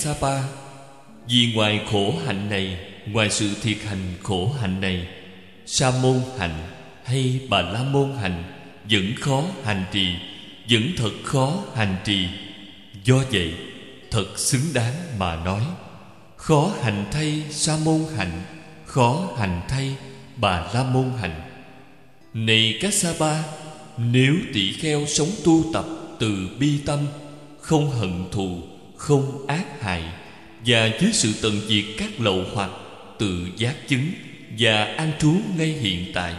Sapa. Vì ngoài khổ hạnh này, Ngoài sự thiệt hành khổ hạnh này, Sa môn hạnh hay Bà la môn hạnh Vẫn khó hành trì, Vẫn thật khó hành trì. Do vậy, Thật xứng đáng mà nói, Khó hành thay sa môn hạnh, Khó hành thay bà la môn hạnh. Này các sa ba Nếu tỷ kheo sống tu tập từ bi tâm, Không hận thù không ác hại Và với sự tận diệt các lậu hoặc Tự giác chứng Và an trú ngay hiện tại.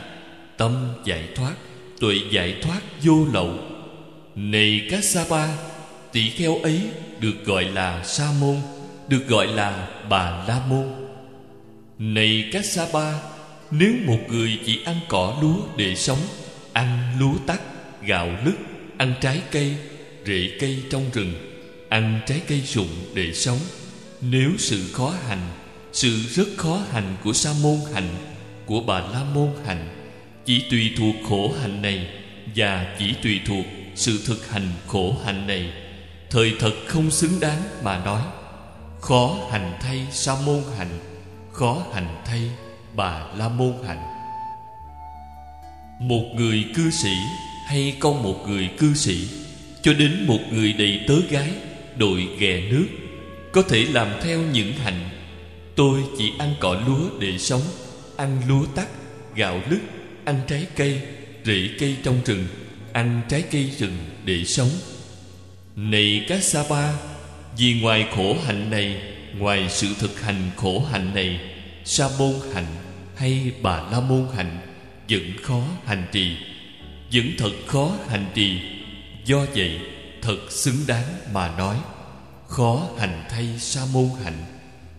Tâm giải thoát, Tuệ giải thoát vô lậu. Này các sa ba Tỷ kheo ấy được gọi là sa môn, được gọi là bà la môn. Này các sa ba nếu một người chỉ ăn cỏ lúa để sống, ăn lúa tắt gạo lứt, ăn trái cây, rễ cây trong rừng ăn trái cây rụng để sống. Nếu sự khó hành, sự rất khó hành của sa môn hành, của bà la môn hành, chỉ tùy thuộc khổ hành này và chỉ tùy thuộc sự thực hành khổ hạnh này, thời thật không xứng đáng mà nói. Khó hành thay sa môn hành, khó hành thay bà la môn hành. Một người cư sĩ hay con một người cư sĩ, cho đến một người đầy tớ gái đội ghè nước, có thể làm theo những hành. Tôi chỉ ăn cỏ lúa để sống, ăn lúa tắc, gạo lứt, ăn trái cây, rễ cây trong rừng, ăn trái cây rừng để sống. Này các sa ba Vì ngoài khổ hạnh này, Ngoài sự thực hành khổ hạnh này, Sa môn hạnh hay bà la môn hạnh Vẫn khó hành trì, Vẫn thật khó hành trì. Do vậy thật xứng đáng mà nói. Khó hành thay sa môn hạnh,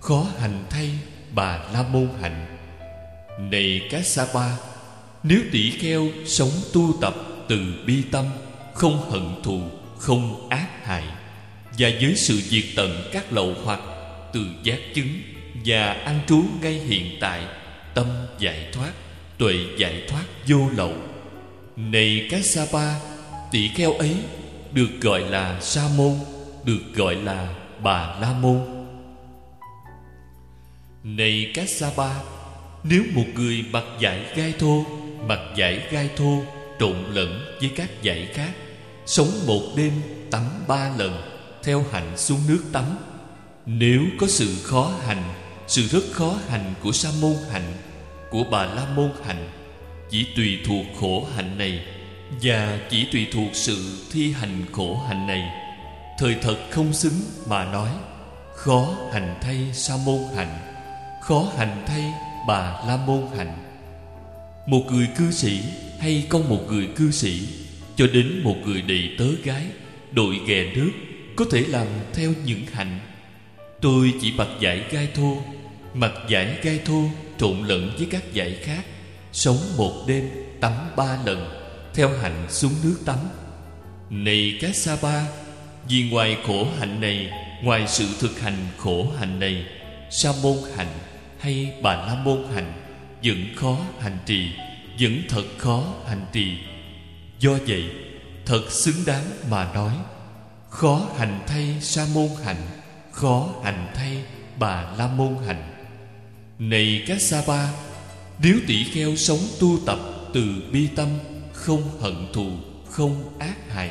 Khó hành thay bà la môn hạnh. Này các sa ba, Nếu tỷ kheo sống tu tập từ bi tâm, Không hận thù, không ác hại, và với sự diệt tận các lậu hoặc từ giác chứng và an trú ngay hiện tại, tâm giải thoát, tuệ giải thoát vô lậu. Này các sa ba, tỷ kheo ấy được gọi là sa môn, được gọi là bà la môn. Này các sa ba, nếu một người mặc giải gai thô mặc giải gai thô, trộn lẫn với các giải khác, Sống một đêm tắm ba lần, Theo hạnh xuống nước tắm, Nếu có sự khó hành, Sự rất khó hành của sa môn hạnh, Của bà la môn hạnh, Chỉ tùy thuộc khổ hạnh này và chỉ tùy thuộc sự thi hành khổ hạnh này, Thời thật không xứng mà nói, Khó hành thay sa môn hạnh, Khó hành thay bà la môn hạnh. Một người cư sĩ hay con một người cư sĩ, cho đến một người đầy tớ gái, đội ghè nước, có thể làm theo những hạnh. Tôi chỉ mặc giải gai thô, mặc giải gai thô trộn lẫn với các giải khác, sống một đêm tắm ba lần theo hạnh xuống nước tắm. Này các sa ba, vì ngoài khổ hạnh này, ngoài sự thực hành khổ hạnh này, sa môn hạnh hay bà la môn hạnh vẫn khó hành trì, vẫn thật khó hành trì. Do vậy, Thật xứng đáng mà nói, Khó hành thay sa môn hạnh, Khó hành thay bà la môn hạnh. Này các sa ba, Nếu tỷ kheo sống tu tập từ bi tâm không hận thù, Không ác hại,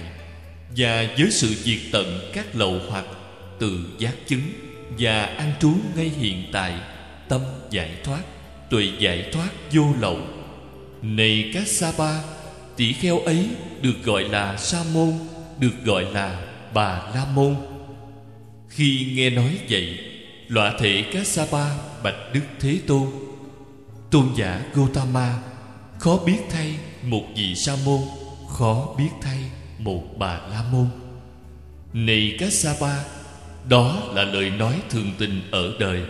Và với sự diệt tận các lậu hoặc Từ giác chứng Và an trú ngay hiện tại, Tâm giải thoát, Tuệ giải thoát vô lậu. Này các sa ba tỷ kheo ấy được gọi là sa môn, được gọi là bà la môn. Khi nghe nói vậy, Lọa thể các sa ba bạch đức thế tôn. Tôn giả gotama khó biết thay một vị sa môn, khó biết thay, một bà la môn. Này các sa ba, đó là lời nói thường tình ở đời.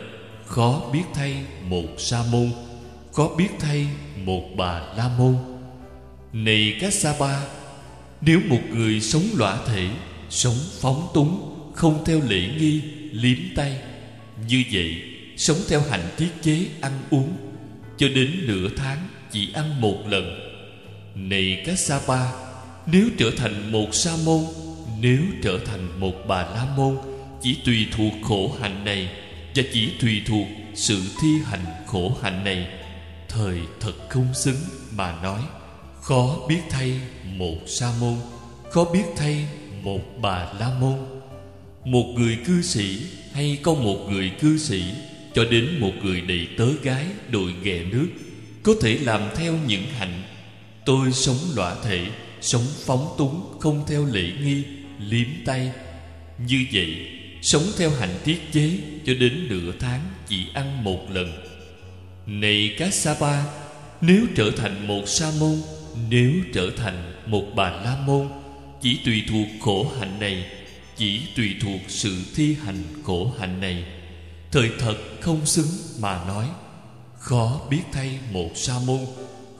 Khó biết thay một sa môn, khó biết thay một bà la môn. Này các sa ba, Nếu một người sống lõa thể, Sống phóng túng, Không theo lễ nghi, Liếm tay, Như vậy Sống theo hành tiết chế ăn uống, Cho đến nửa tháng Chỉ ăn một lần này các sa ba Nếu trở thành một sa môn, Nếu trở thành một bà la môn, Chỉ tùy thuộc khổ hạnh này Và chỉ tùy thuộc sự thi hành khổ hạnh này, Thời thật không xứng mà nói, Khó biết thay một sa môn, Khó biết thay một bà la môn. Một người cư sĩ hay có một người cư sĩ Cho đến một người đầy tớ gái đội ghè nước, Có thể làm theo những hạnh Tôi sống lọa thể Sống phóng túng, không theo lễ nghi, Liếm tay. Như vậy, Sống theo hạnh tiết chế Cho đến nửa tháng chỉ ăn một lần. Này các sa ba Nếu trở thành một sa môn, Nếu trở thành một bà la môn, Chỉ tùy thuộc khổ hạnh này, Chỉ tùy thuộc sự thi hành khổ hạnh này. Thời thật không xứng mà nói, Khó biết thay một sa môn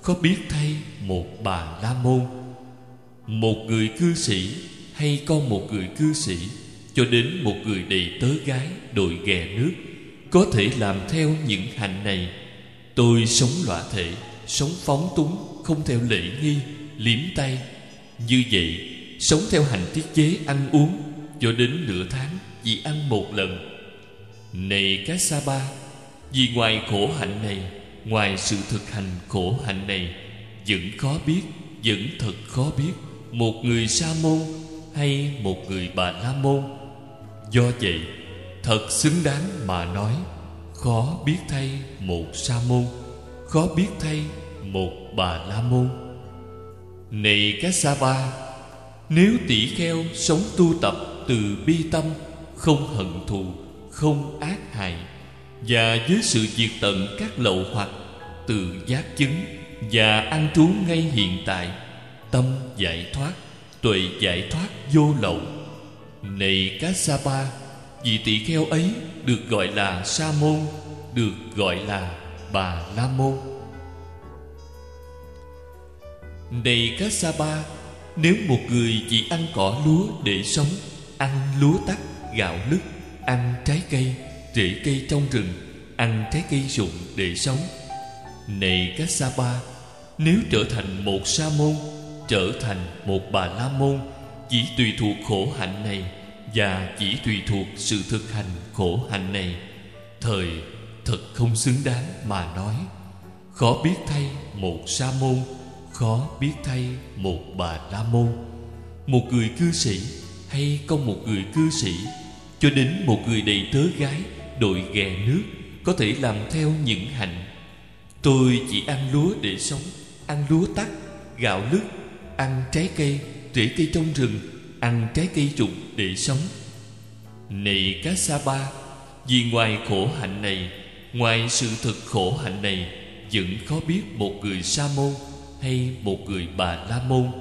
có biết thay một bà la môn? Một người cư sĩ Hay con một người cư sĩ Cho đến một người đầy tớ gái đội ghè nước Có thể làm theo những hành này? Tôi sống lõa thể, Sống phóng túng, Không theo lễ nghi, Liếm tay. Như vậy, Sống theo hành tiết chế ăn uống Cho đến nửa tháng Chỉ ăn một lần. Này các sa ba Vì ngoài khổ hạnh này Ngoài sự thực hành khổ hạnh này, Vẫn khó biết, Vẫn thật khó biết Một người sa môn Hay một người bà la môn. Do vậy, Thật xứng đáng mà nói, Khó biết thay một sa môn, Khó biết thay một bà la môn. Này các sa ba, Nếu tỷ kheo sống tu tập từ bi tâm, Không hận thù, Không ác hại và với sự diệt tận các lậu hoặc từ giác chứng và ăn trú ngay hiện tại, tâm giải thoát, tuệ giải thoát vô lậu. Này các sa Ba vị tỳ kheo ấy được gọi là sa môn, được gọi là bà la môn. Này các sa Ba nếu một người chỉ ăn cỏ lúa để sống, ăn lúa tắt gạo lứt ăn trái cây rễ cây trong rừng, ăn trái cây rụng để sống. Này các sa ba nếu trở thành một sa môn, trở thành một bà la môn, chỉ tùy thuộc khổ hạnh này và chỉ tùy thuộc sự thực hành khổ hạnh này, thời thật không xứng đáng mà nói. Khó biết thay một sa môn, khó biết thay một bà la môn. Một người cư sĩ hay con một người cư sĩ, cho đến một người đầy tớ gái đội ghè nước có thể làm theo những hạnh. Tôi chỉ ăn lúa để sống, ăn lúa tắt gạo lứt, ăn trái cây, rễ cây trong rừng, ăn trái cây rụng để sống. Này cá sa ba, vì ngoài khổ hạnh này, ngoài sự thực khổ hạnh này, vẫn khó biết một người sa môn hay một người bà la môn.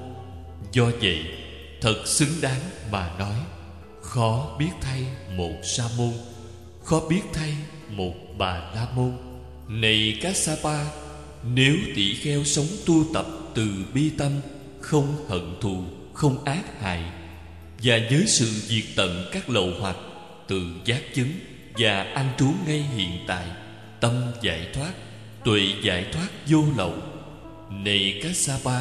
Do vậy, thật xứng đáng mà nói, khó biết thay một sa môn khó biết thay, một bà la môn. Này các sa pa, nếu tỷ kheo sống tu tập từ bi tâm, không hận thù, không ác hại, và nhớ sự diệt tận các lậu hoặc từ giác chứng, và an trú ngay hiện tại, tâm giải thoát, tuệ giải thoát vô lậu. Này các sa pa,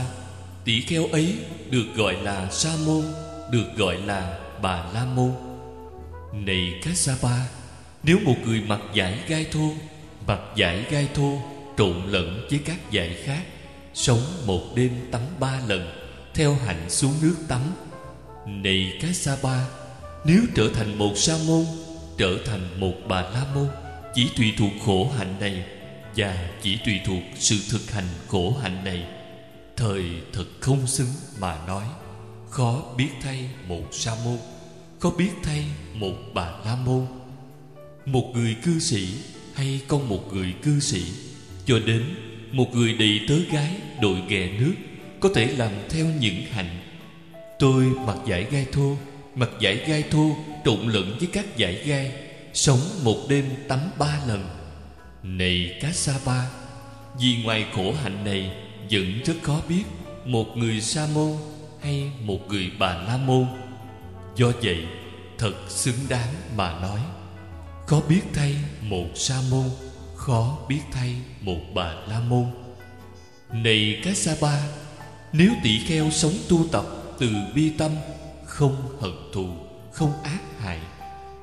tỷ kheo ấy được gọi là sa môn, được gọi là bà la môn. Này các sa pa nếu một người mặc giải gai thô, Mặc giải gai thô, trộn lẫn với các giải khác, Sống một đêm tắm ba lần, Theo hạnh xuống nước tắm. Này cái sa ba, Nếu trở thành một sa môn, Trở thành một bà la môn, Chỉ tùy thuộc khổ hạnh này Và chỉ tùy thuộc sự thực hành khổ hạnh này, Thời thật không xứng mà nói, Khó biết thay một sa môn, Khó biết thay một bà la môn một người cư sĩ hay con một người cư sĩ? Cho đến một người đầy tớ gái đội ghẹ nước có thể làm theo những hạnh. Tôi mặc giải gai thô, mặc giải gai thô trộn lẫn với các giải gai, sống một đêm tắm ba lần. Này cá sa ba, vì ngoài khổ hạnh này vẫn rất khó biết một người sa môn hay một người bà la môn. Do vậy, thật xứng đáng mà nói khó biết thay một sa môn, khó biết thay một bà la môn. Này các sa ba, nếu tỷ kheo sống tu tập từ bi tâm, không hận thù, không ác hại,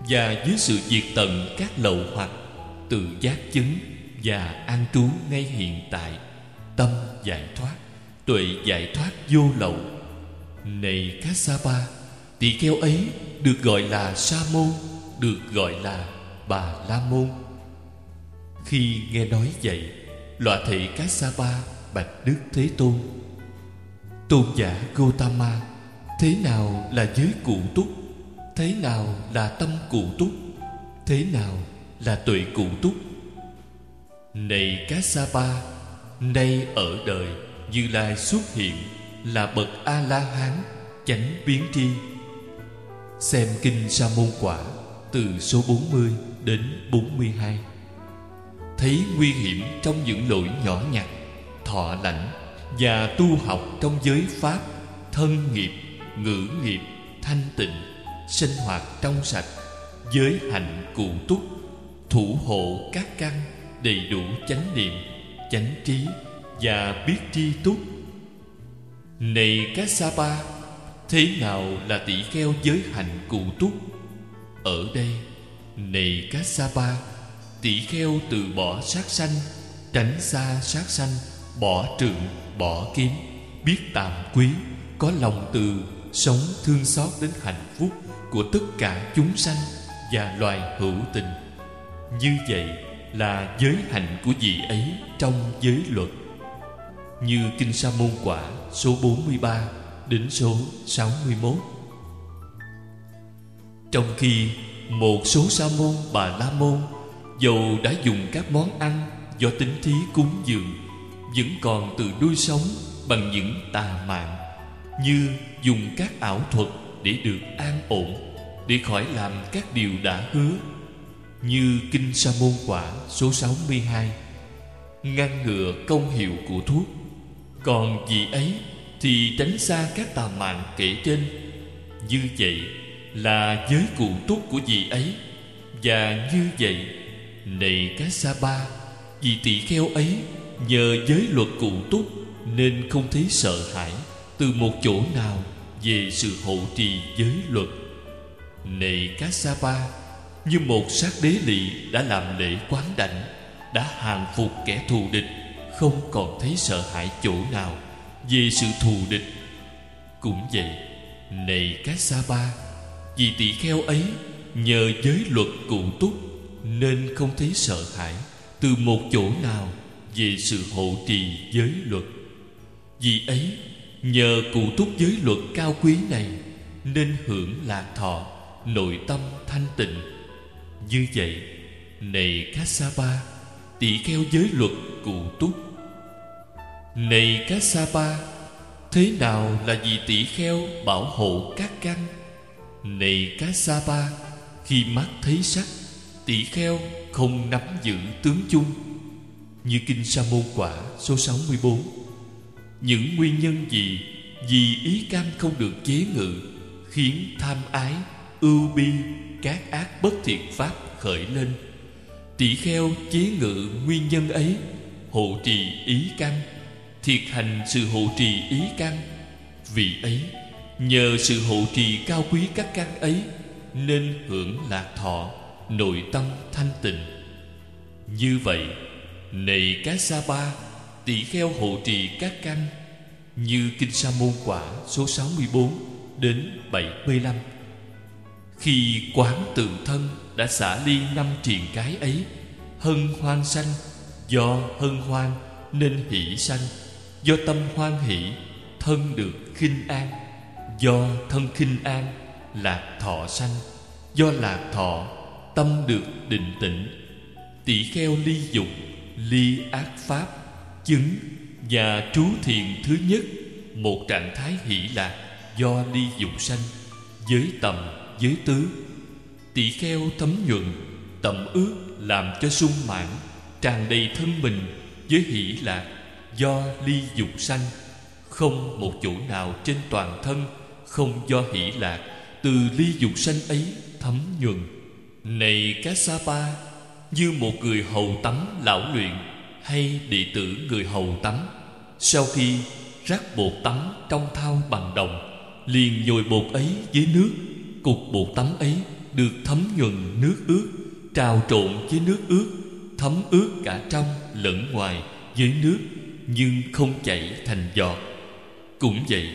và dưới sự diệt tận các lậu hoặc, tự giác chứng và an trú ngay hiện tại, tâm giải thoát, tuệ giải thoát vô lậu. Này ba, Tỳ kheo ấy được gọi là Sa môn, Được gọi là Bà La môn. Khi nghe nói vậy loạ thị Kassapa bạch Đức Thế Tôn. Tôn giả Gotama Thế nào là giới cụ túc? Thế nào là tâm cụ túc? Thế nào là tuệ cụ túc? Này Kassapa Nay ở đời Như Lai xuất hiện Là bậc A-la-hán Chánh biến tri. Xem Kinh Sa Môn Quả Từ số 40 đến 42 Thấy nguy hiểm trong những lỗi nhỏ nhặt Thọ lãnh Và tu học trong giới Pháp Thân nghiệp, ngữ nghiệp, thanh tịnh Sinh hoạt trong sạch Giới hạnh cụ túc Thủ hộ các căn Đầy đủ chánh niệm, chánh trí Và biết tri túc. Này các Sapa Thế nào là tỷ kheo giới hạnh cụ túc? Ở đây này các Sapa Tỷ kheo từ bỏ sát sanh Tránh xa sát sanh Bỏ trượng, bỏ kiếm Biết tạm quý Có lòng từ Sống thương xót đến hạnh phúc Của tất cả chúng sanh Và loài hữu tình. Như vậy là giới hạnh của vị ấy Trong giới luật. Như Kinh Sa Môn Quả số 43 đến số 61 Trong khi một số sa môn bà la môn, Dầu đã dùng các món ăn do tính thí cúng dường, Vẫn còn tự nuôi sống bằng những tà mạng, Như dùng các ảo thuật để được an ổn, Để khỏi làm các điều đã hứa, Như Kinh Sa Môn Quả số 62 Ngăn ngừa công hiệu của thuốc. Còn vì ấy thì tránh xa các tà mạng kể trên. Như vậy là giới cụ túc của vị ấy. Và như vậy, này cá sa ba, vì tỷ kheo ấy nhờ giới luật cụ túc nên không thấy sợ hãi từ một chỗ nào về sự hộ trì giới luật. Này cá sa ba, như một sát đế lị đã làm lễ quán đảnh, đã hàng phục kẻ thù địch, không còn thấy sợ hãi chỗ nào về sự thù địch. Cũng vậy, này các sa ba vì tỷ kheo ấy, nhờ giới luật cụ túc, nên không thấy sợ hãi từ một chỗ nào về sự hộ trì giới luật. Vì ấy, nhờ cụ túc giới luật cao quý này, nên hưởng lạc thọ, nội tâm thanh tịnh. Như vậy, này các sa ba tỷ kheo giới luật cụ túc. Này các Thế nào là vì tỷ kheo bảo hộ các căn này các Sapa Khi mắt thấy sắc Tỷ kheo không nắm giữ tướng chung. Như Kinh Sa Môn Quả số 64 Những nguyên nhân gì Vì ý cam không được chế ngự Khiến tham ái, ưu bi Các ác bất thiện pháp khởi lên? Tỷ kheo chế ngự nguyên nhân ấy Hộ trì ý căn thiệt hành sự hộ trì ý căn vì ấy nhờ sự hộ trì cao quý các căn ấy, nên hưởng lạc thọ, nội tâm thanh tịnh. Như vậy, này các sa ba tỷ kheo hộ trì các căn như kinh sa môn quả số 64 đến 75 khi quán tự thân đã xả ly năm triền cái ấy, hân hoan sanh, do hân hoan nên hỷ sanh, Do tâm hoan hỷ, Thân được khinh an. Do thân khinh an Lạc thọ sanh Do lạc thọ Tâm được định tĩnh. Tỷ kheo ly dục Ly ác pháp Chứng và trú thiền thứ nhất Một trạng thái hỷ lạc Do ly dục sanh Giới tầm, giới tứ. Tỷ kheo thấm nhuận Tầm ước làm cho sung mãn Tràn đầy thân mình Với hỷ lạc do ly dục sanh. Không một chỗ nào trên toàn thân không do hỷ lạc, từ ly dục sanh ấy thấm nhuần. Này các sa pa như một người hầu tắm lão luyện hay đệ tử người hầu tắm, sau khi rắc bột tắm trong thau bằng đồng, liền nhồi bột ấy với nước. Cục bột tắm ấy Được thấm nhuần nước ướt, Trào trộn với nước ướt, Thấm ướt cả trong lẫn ngoài với nước, Nhưng không chảy thành giọt. Cũng vậy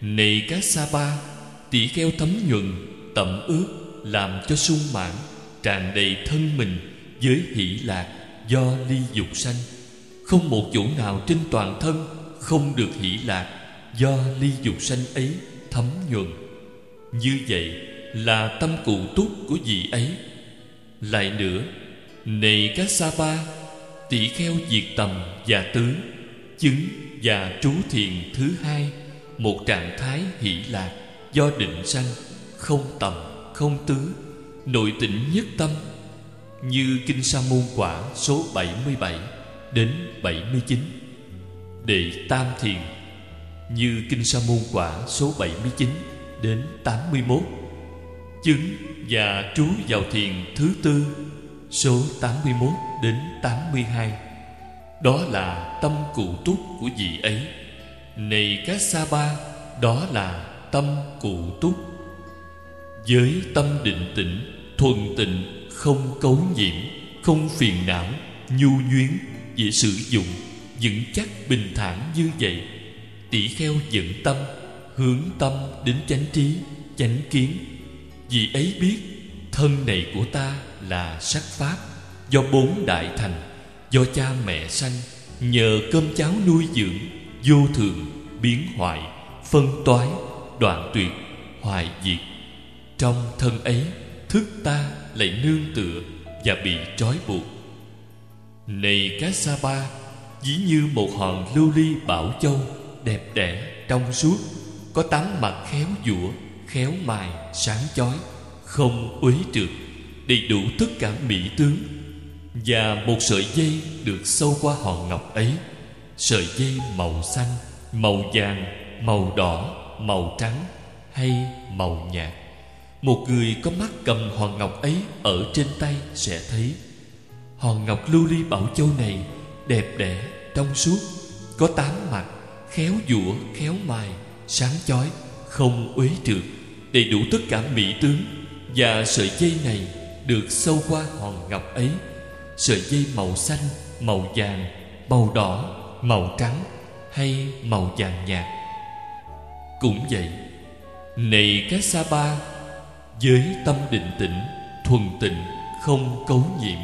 này các sa ba Tỷ kheo thấm nhuận Tẩm ướt Làm cho sung mãn, Tràn đầy thân mình Với hỷ lạc, Do ly dục sanh. Không một chỗ nào trên toàn thân Không được hỷ lạc, Do ly dục sanh ấy thấm nhuần. Như vậy là tâm cụ túc của vị ấy. Lại nữa, Này các sa ba Tỷ kheo diệt tầm và tứ, Chứng và trú thiền thứ hai. Một trạng thái hỷ lạc Do định sanh Không tầm, không tứ Nội tịnh nhất tâm Như Kinh Sa môn quả số 77 Đến 79 Đệ Tam Thiền Như Kinh Sa môn quả số 79 Đến 81 Chứng và trú vào thiền thứ tư Số 81 đến 82 Đó là tâm cụ túc của vị ấy. Này các sa ba Đó là tâm cụ túc. Với tâm định tĩnh, Thuần tịnh, Không cấu nhiễm, Không phiền não, Nhu nhuyến, Dễ sử dụng, Vững chắc bình thản như vậy tỷ kheo dẫn tâm, Hướng tâm đến chánh trí, Chánh kiến. Vì ấy biết, Thân này của ta là sắc pháp, Do bốn đại thành, Do cha mẹ sanh, Nhờ cơm cháo nuôi dưỡng Vô thường, biến hoại Phân toái, đoạn tuyệt Hoại diệt. Trong thân ấy Thức ta lại nương tựa Và bị trói buộc. Này cá sa ba Ví như một hòn lưu ly bảo châu Đẹp đẽ, trong suốt Có tám mặt khéo dũa Khéo mài, sáng chói Không uế trượt Đầy đủ tất cả mỹ tướng. Và một sợi dây được sâu qua hòn ngọc ấy Sợi dây màu xanh, màu vàng, màu đỏ, màu trắng hay màu nhạt. Một người có mắt cầm hòn ngọc ấy ở trên tay sẽ thấy. Hòn ngọc lưu ly bảo châu này đẹp đẽ, trong suốt Có tám mặt, khéo dũa, khéo mài, sáng chói, không uế trượt Đầy đủ tất cả mỹ tướng. Và sợi dây này được sâu qua hòn ngọc ấy. Sợi dây màu xanh, màu vàng, màu đỏ, màu trắng hay màu vàng nhạt. Cũng vậy Này các sa ba Với tâm định tĩnh, thuần tịnh, không cấu nhiễm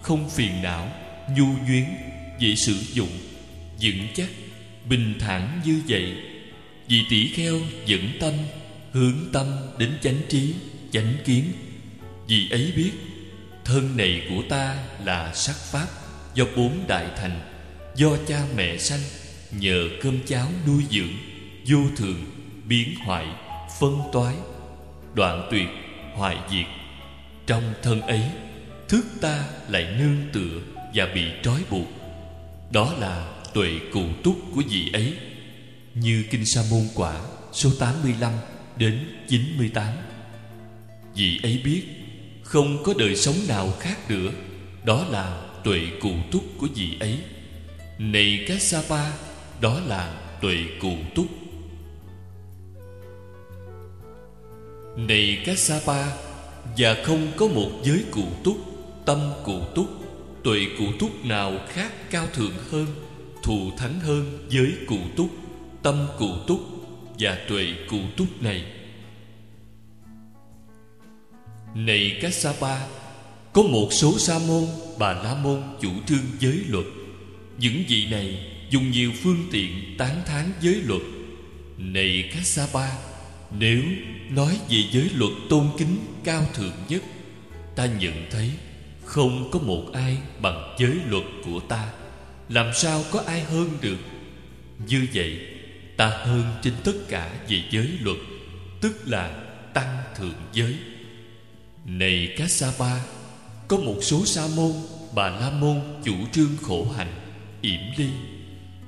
Không phiền não, nhu duyến dễ sử dụng Vững chắc, bình thản như vậy Vì tỷ kheo dẫn tâm Hướng tâm đến chánh trí, chánh kiến. Vì ấy biết Thân này của ta là sắc pháp Do bốn đại thành Do cha mẹ sanh Nhờ cơm cháo nuôi dưỡng Vô thường, biến hoại, phân toái Đoạn tuyệt, hoại diệt. Trong thân ấy Thức ta lại nương tựa Và bị trói buộc. Đó là tuệ cụ túc của vị ấy. Như Kinh Sa Môn Quả Số 85 đến 98 Vị ấy biết Không có đời sống nào khác nữa. Đó là tuệ cụ túc của vị ấy. Này các sa pa Đó là tuệ cụ túc. Này các sa pa Và không có một giới cụ túc, Tâm cụ túc, Tuệ cụ túc nào khác cao thượng hơn, Thù thắng hơn giới cụ túc, Tâm cụ túc Và tuệ cụ túc này. Này các sa pa Có một số sa môn Bà la môn chủ trương giới luật. Những vị này Dùng nhiều phương tiện tán thán giới luật. Này các sa ba, Nếu nói về giới luật tôn kính cao thượng nhất, Ta nhận thấy Không có một ai bằng giới luật của ta. Làm sao có ai hơn được? Như vậy, Ta hơn trên tất cả về giới luật, Tức là tăng thượng giới. Này các sa ba, Có một số sa môn, Bà la môn chủ trương khổ hạnh yểm ly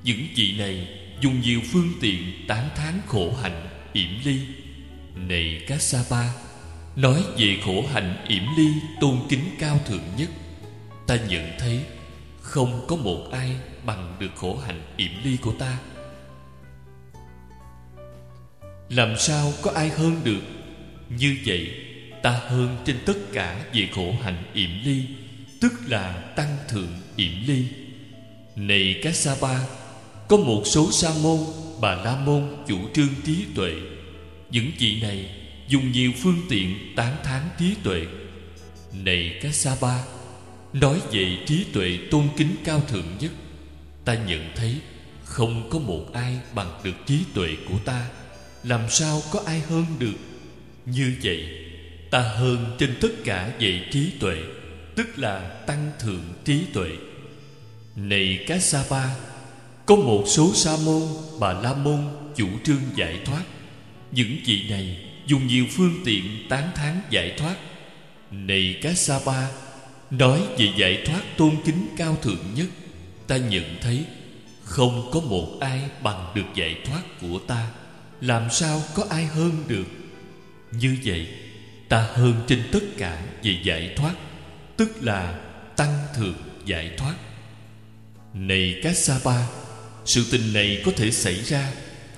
Những vị này dùng nhiều phương tiện tán thán khổ hạnh yểm ly. Này các sa pa Nói về khổ hạnh yểm ly tôn kính cao thượng nhất, Ta nhận thấy Không có một ai bằng được khổ hạnh yểm ly của ta. Làm sao có ai hơn được? Như vậy, ta hơn trên tất cả về khổ hạnh yểm ly, tức là tăng thượng yểm ly này các sa ba, có một số sa môn bà la môn chủ trương trí tuệ. Những vị này dùng nhiều phương tiện tán thán trí tuệ. Này các sa ba, nói về trí tuệ tôn kính cao thượng nhất, ta nhận thấy không có một ai bằng được trí tuệ của ta. Làm sao có ai hơn được? Như vậy, ta hơn trên tất cả về trí tuệ, tức là tăng thượng trí tuệ này các sa ba có một số sa môn, bà la môn chủ trương giải thoát. Những vị này dùng nhiều phương tiện tán thán giải thoát. Này các sa ba nói về giải thoát tôn kính cao thượng nhất, ta nhận thấy không có một ai bằng được giải thoát của ta. Làm sao có ai hơn được? Như vậy, ta hơn trên tất cả về giải thoát, tức là tăng thượng giải thoát này các sa ba sự tình này có thể xảy ra,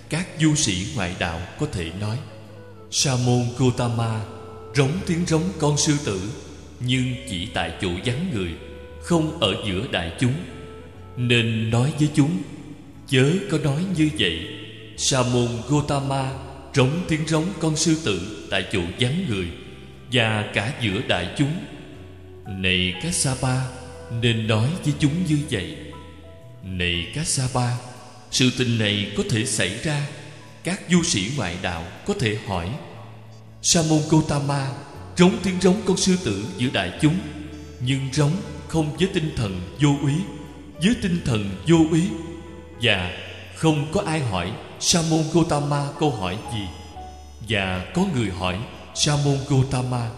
các du sĩ ngoại đạo có thể nói. Sa môn gotama rống tiếng rống con sư tử, nhưng chỉ tại chỗ vắng người, không ở giữa đại chúng. Nên nói với chúng, chớ có nói như vậy. Sa môn gotama rống tiếng rống con sư tử tại chỗ vắng người và cả giữa đại chúng. Này các sa ba nên nói với chúng như vậy này các sa ba sự tình này có thể xảy ra. Các du sĩ ngoại đạo có thể hỏi sa môn gotama rống tiếng rống con sư tử giữa đại chúng, nhưng rống không với tinh thần vô úy, với tinh thần vô úy. Và không có ai hỏi sa môn gotama câu hỏi gì? Và có người hỏi sa môn gotama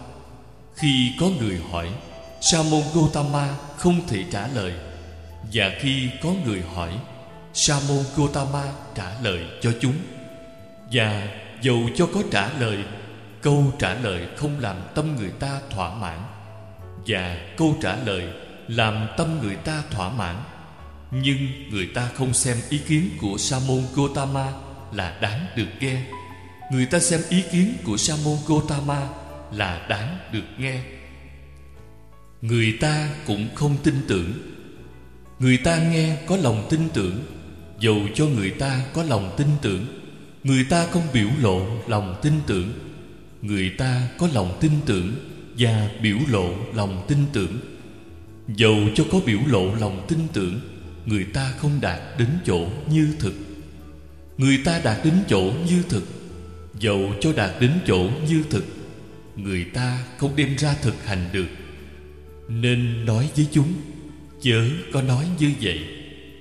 khi có người hỏi sa môn gotama không thể trả lời và khi có người hỏi sa môn gotama trả lời cho chúng. Và dầu cho có trả lời, câu trả lời không làm tâm người ta thỏa mãn. Và câu trả lời làm tâm người ta thỏa mãn. Nhưng người ta không xem ý kiến của sa môn gotama là đáng được nghe. Người ta xem ý kiến của sa môn gotama là đáng được nghe. Người ta cũng không tin tưởng người ta nghe có lòng tin tưởng, dầu cho người ta có lòng tin tưởng. Người ta không biểu lộ lòng tin tưởng, người ta có lòng tin tưởng và biểu lộ lòng tin tưởng. Dầu cho có biểu lộ lòng tin tưởng, người ta không đạt đến chỗ như thực. Người ta đạt đến chỗ như thực, dầu cho đạt đến chỗ như thực, người ta không đem ra thực hành được. Nên nói với chúng chớ có nói như vậy.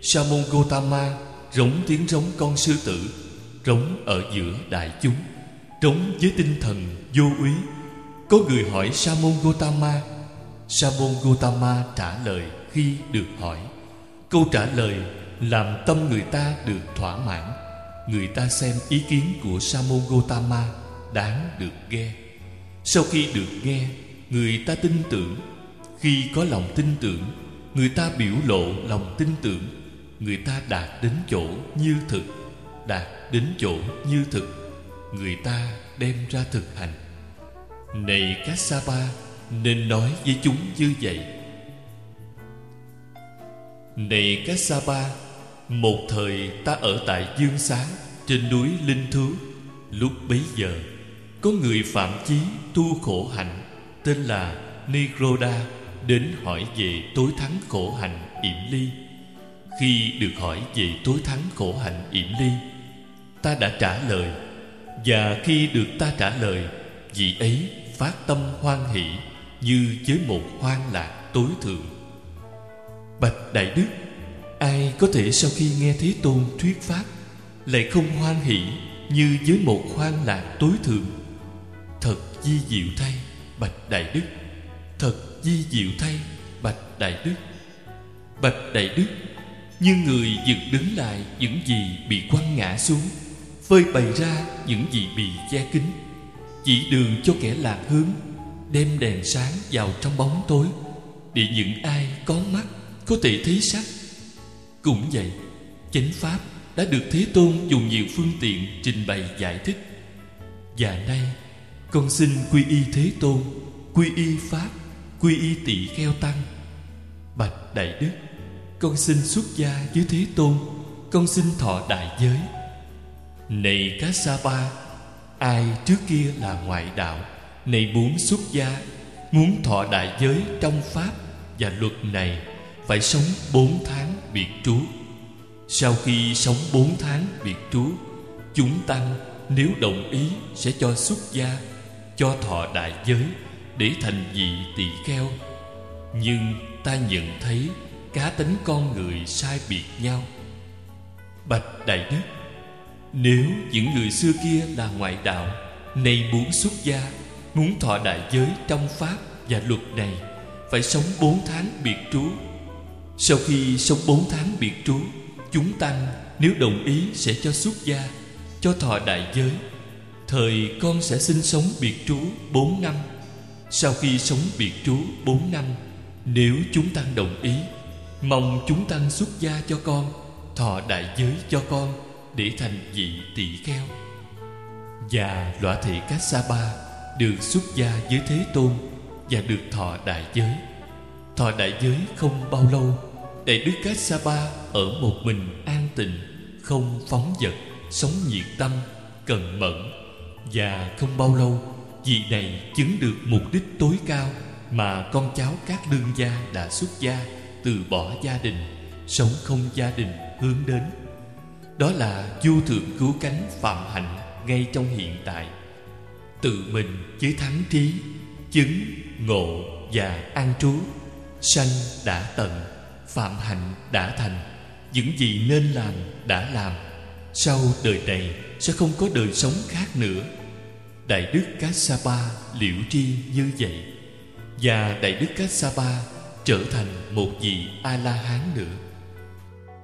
Sa môn gotama rống tiếng rống con sư tử, rống ở giữa đại chúng, rống với tinh thần vô úy. Có người hỏi sa môn gotama sa môn gotama trả lời khi được hỏi. Câu trả lời làm tâm người ta được thỏa mãn. Người ta xem ý kiến của sa môn gotama đáng được nghe. Sau khi được nghe, người ta tin tưởng. Khi có lòng tin tưởng người ta biểu lộ lòng tin tưởng người ta đạt đến chỗ như thực đạt đến chỗ như thực người ta đem ra thực hành. Này các sa ba nên nói với chúng như vậy. Này các sa ba một thời ta ở tại dương xá trên núi linh Thứ, lúc bấy giờ có người phạm chí tu khổ hạnh tên là nigroda đến hỏi về tối thắng khổ hạnh yểm ly. Khi được hỏi về tối thắng khổ hạnh yểm ly, ta đã trả lời, và khi được ta trả lời, Vị ấy phát tâm hoan hỷ Như với một hoan lạc tối thượng. Bạch Đại Đức, Ai có thể sau khi nghe Thế Tôn thuyết Pháp Lại không hoan hỷ Như với một hoan lạc tối thượng? Thật di diệu thay, Bạch Đại Đức. Thật di diệu thay, Bạch Đại Đức. Bạch Đại Đức, Như người dựng đứng lại những gì bị quăng ngã xuống, phơi bày ra những gì bị che kín. Chỉ đường cho kẻ lạc hướng, đem đèn sáng vào trong bóng tối, để những ai có mắt có thể thấy sắc. Cũng vậy, chánh pháp đã được thế tôn dùng nhiều phương tiện trình bày giải thích. Và nay, Con xin quy y Thế Tôn, Quy y Pháp Quy y tỳ kheo tăng. Bạch Đại Đức, Con xin xuất gia với Thế Tôn, Con xin thọ đại giới. Này ba Ai trước kia là ngoại đạo, Này muốn xuất gia, Muốn thọ đại giới trong Pháp Và luật này Phải sống bốn tháng biệt trú. Sau khi sống bốn tháng biệt trú, Chúng tăng nếu đồng ý sẽ cho xuất gia, Cho thọ đại giới để thành vị tỳ kheo. Nhưng ta nhận thấy Cá tính con người sai biệt nhau. Bạch Đại Đức, Nếu những người xưa kia là ngoại đạo, Nay muốn xuất gia, Muốn thọ đại giới trong Pháp và luật này, Phải sống bốn tháng biệt trú. Sau khi sống bốn tháng biệt trú, Chúng tăng nếu đồng ý sẽ cho xuất gia, Cho thọ đại giới. Thời con sẽ sinh sống biệt trú bốn năm. Sau khi sống biệt trú bốn năm, Nếu chúng tăng đồng ý, Mong chúng tăng xuất gia cho con, Thọ đại giới cho con Để thành vị tỳ kheo. Và lõa thị Kassapa Được xuất gia với Thế Tôn Và được thọ đại giới. Thọ đại giới không bao lâu, Đại Đức Kassapa ở một mình an tịnh, Không phóng vật, Sống nhiệt tâm, Cần mẫn. Và không bao lâu Vị này chứng được mục đích tối cao Mà con cháu các đương gia đã xuất gia Từ bỏ gia đình Sống không gia đình hướng đến. Đó là vô thượng cứu cánh phạm hạnh Ngay trong hiện tại. Tự mình với thắng trí Chứng, ngộ và an trú Sanh đã tận Phạm hạnh đã thành. Những gì nên làm đã làm Sau đời này sẽ không có đời sống khác nữa. Đại Đức Kassapa liễu tri như vậy, Và Đại Đức Kassapa trở thành một vị A-la-hán nữa.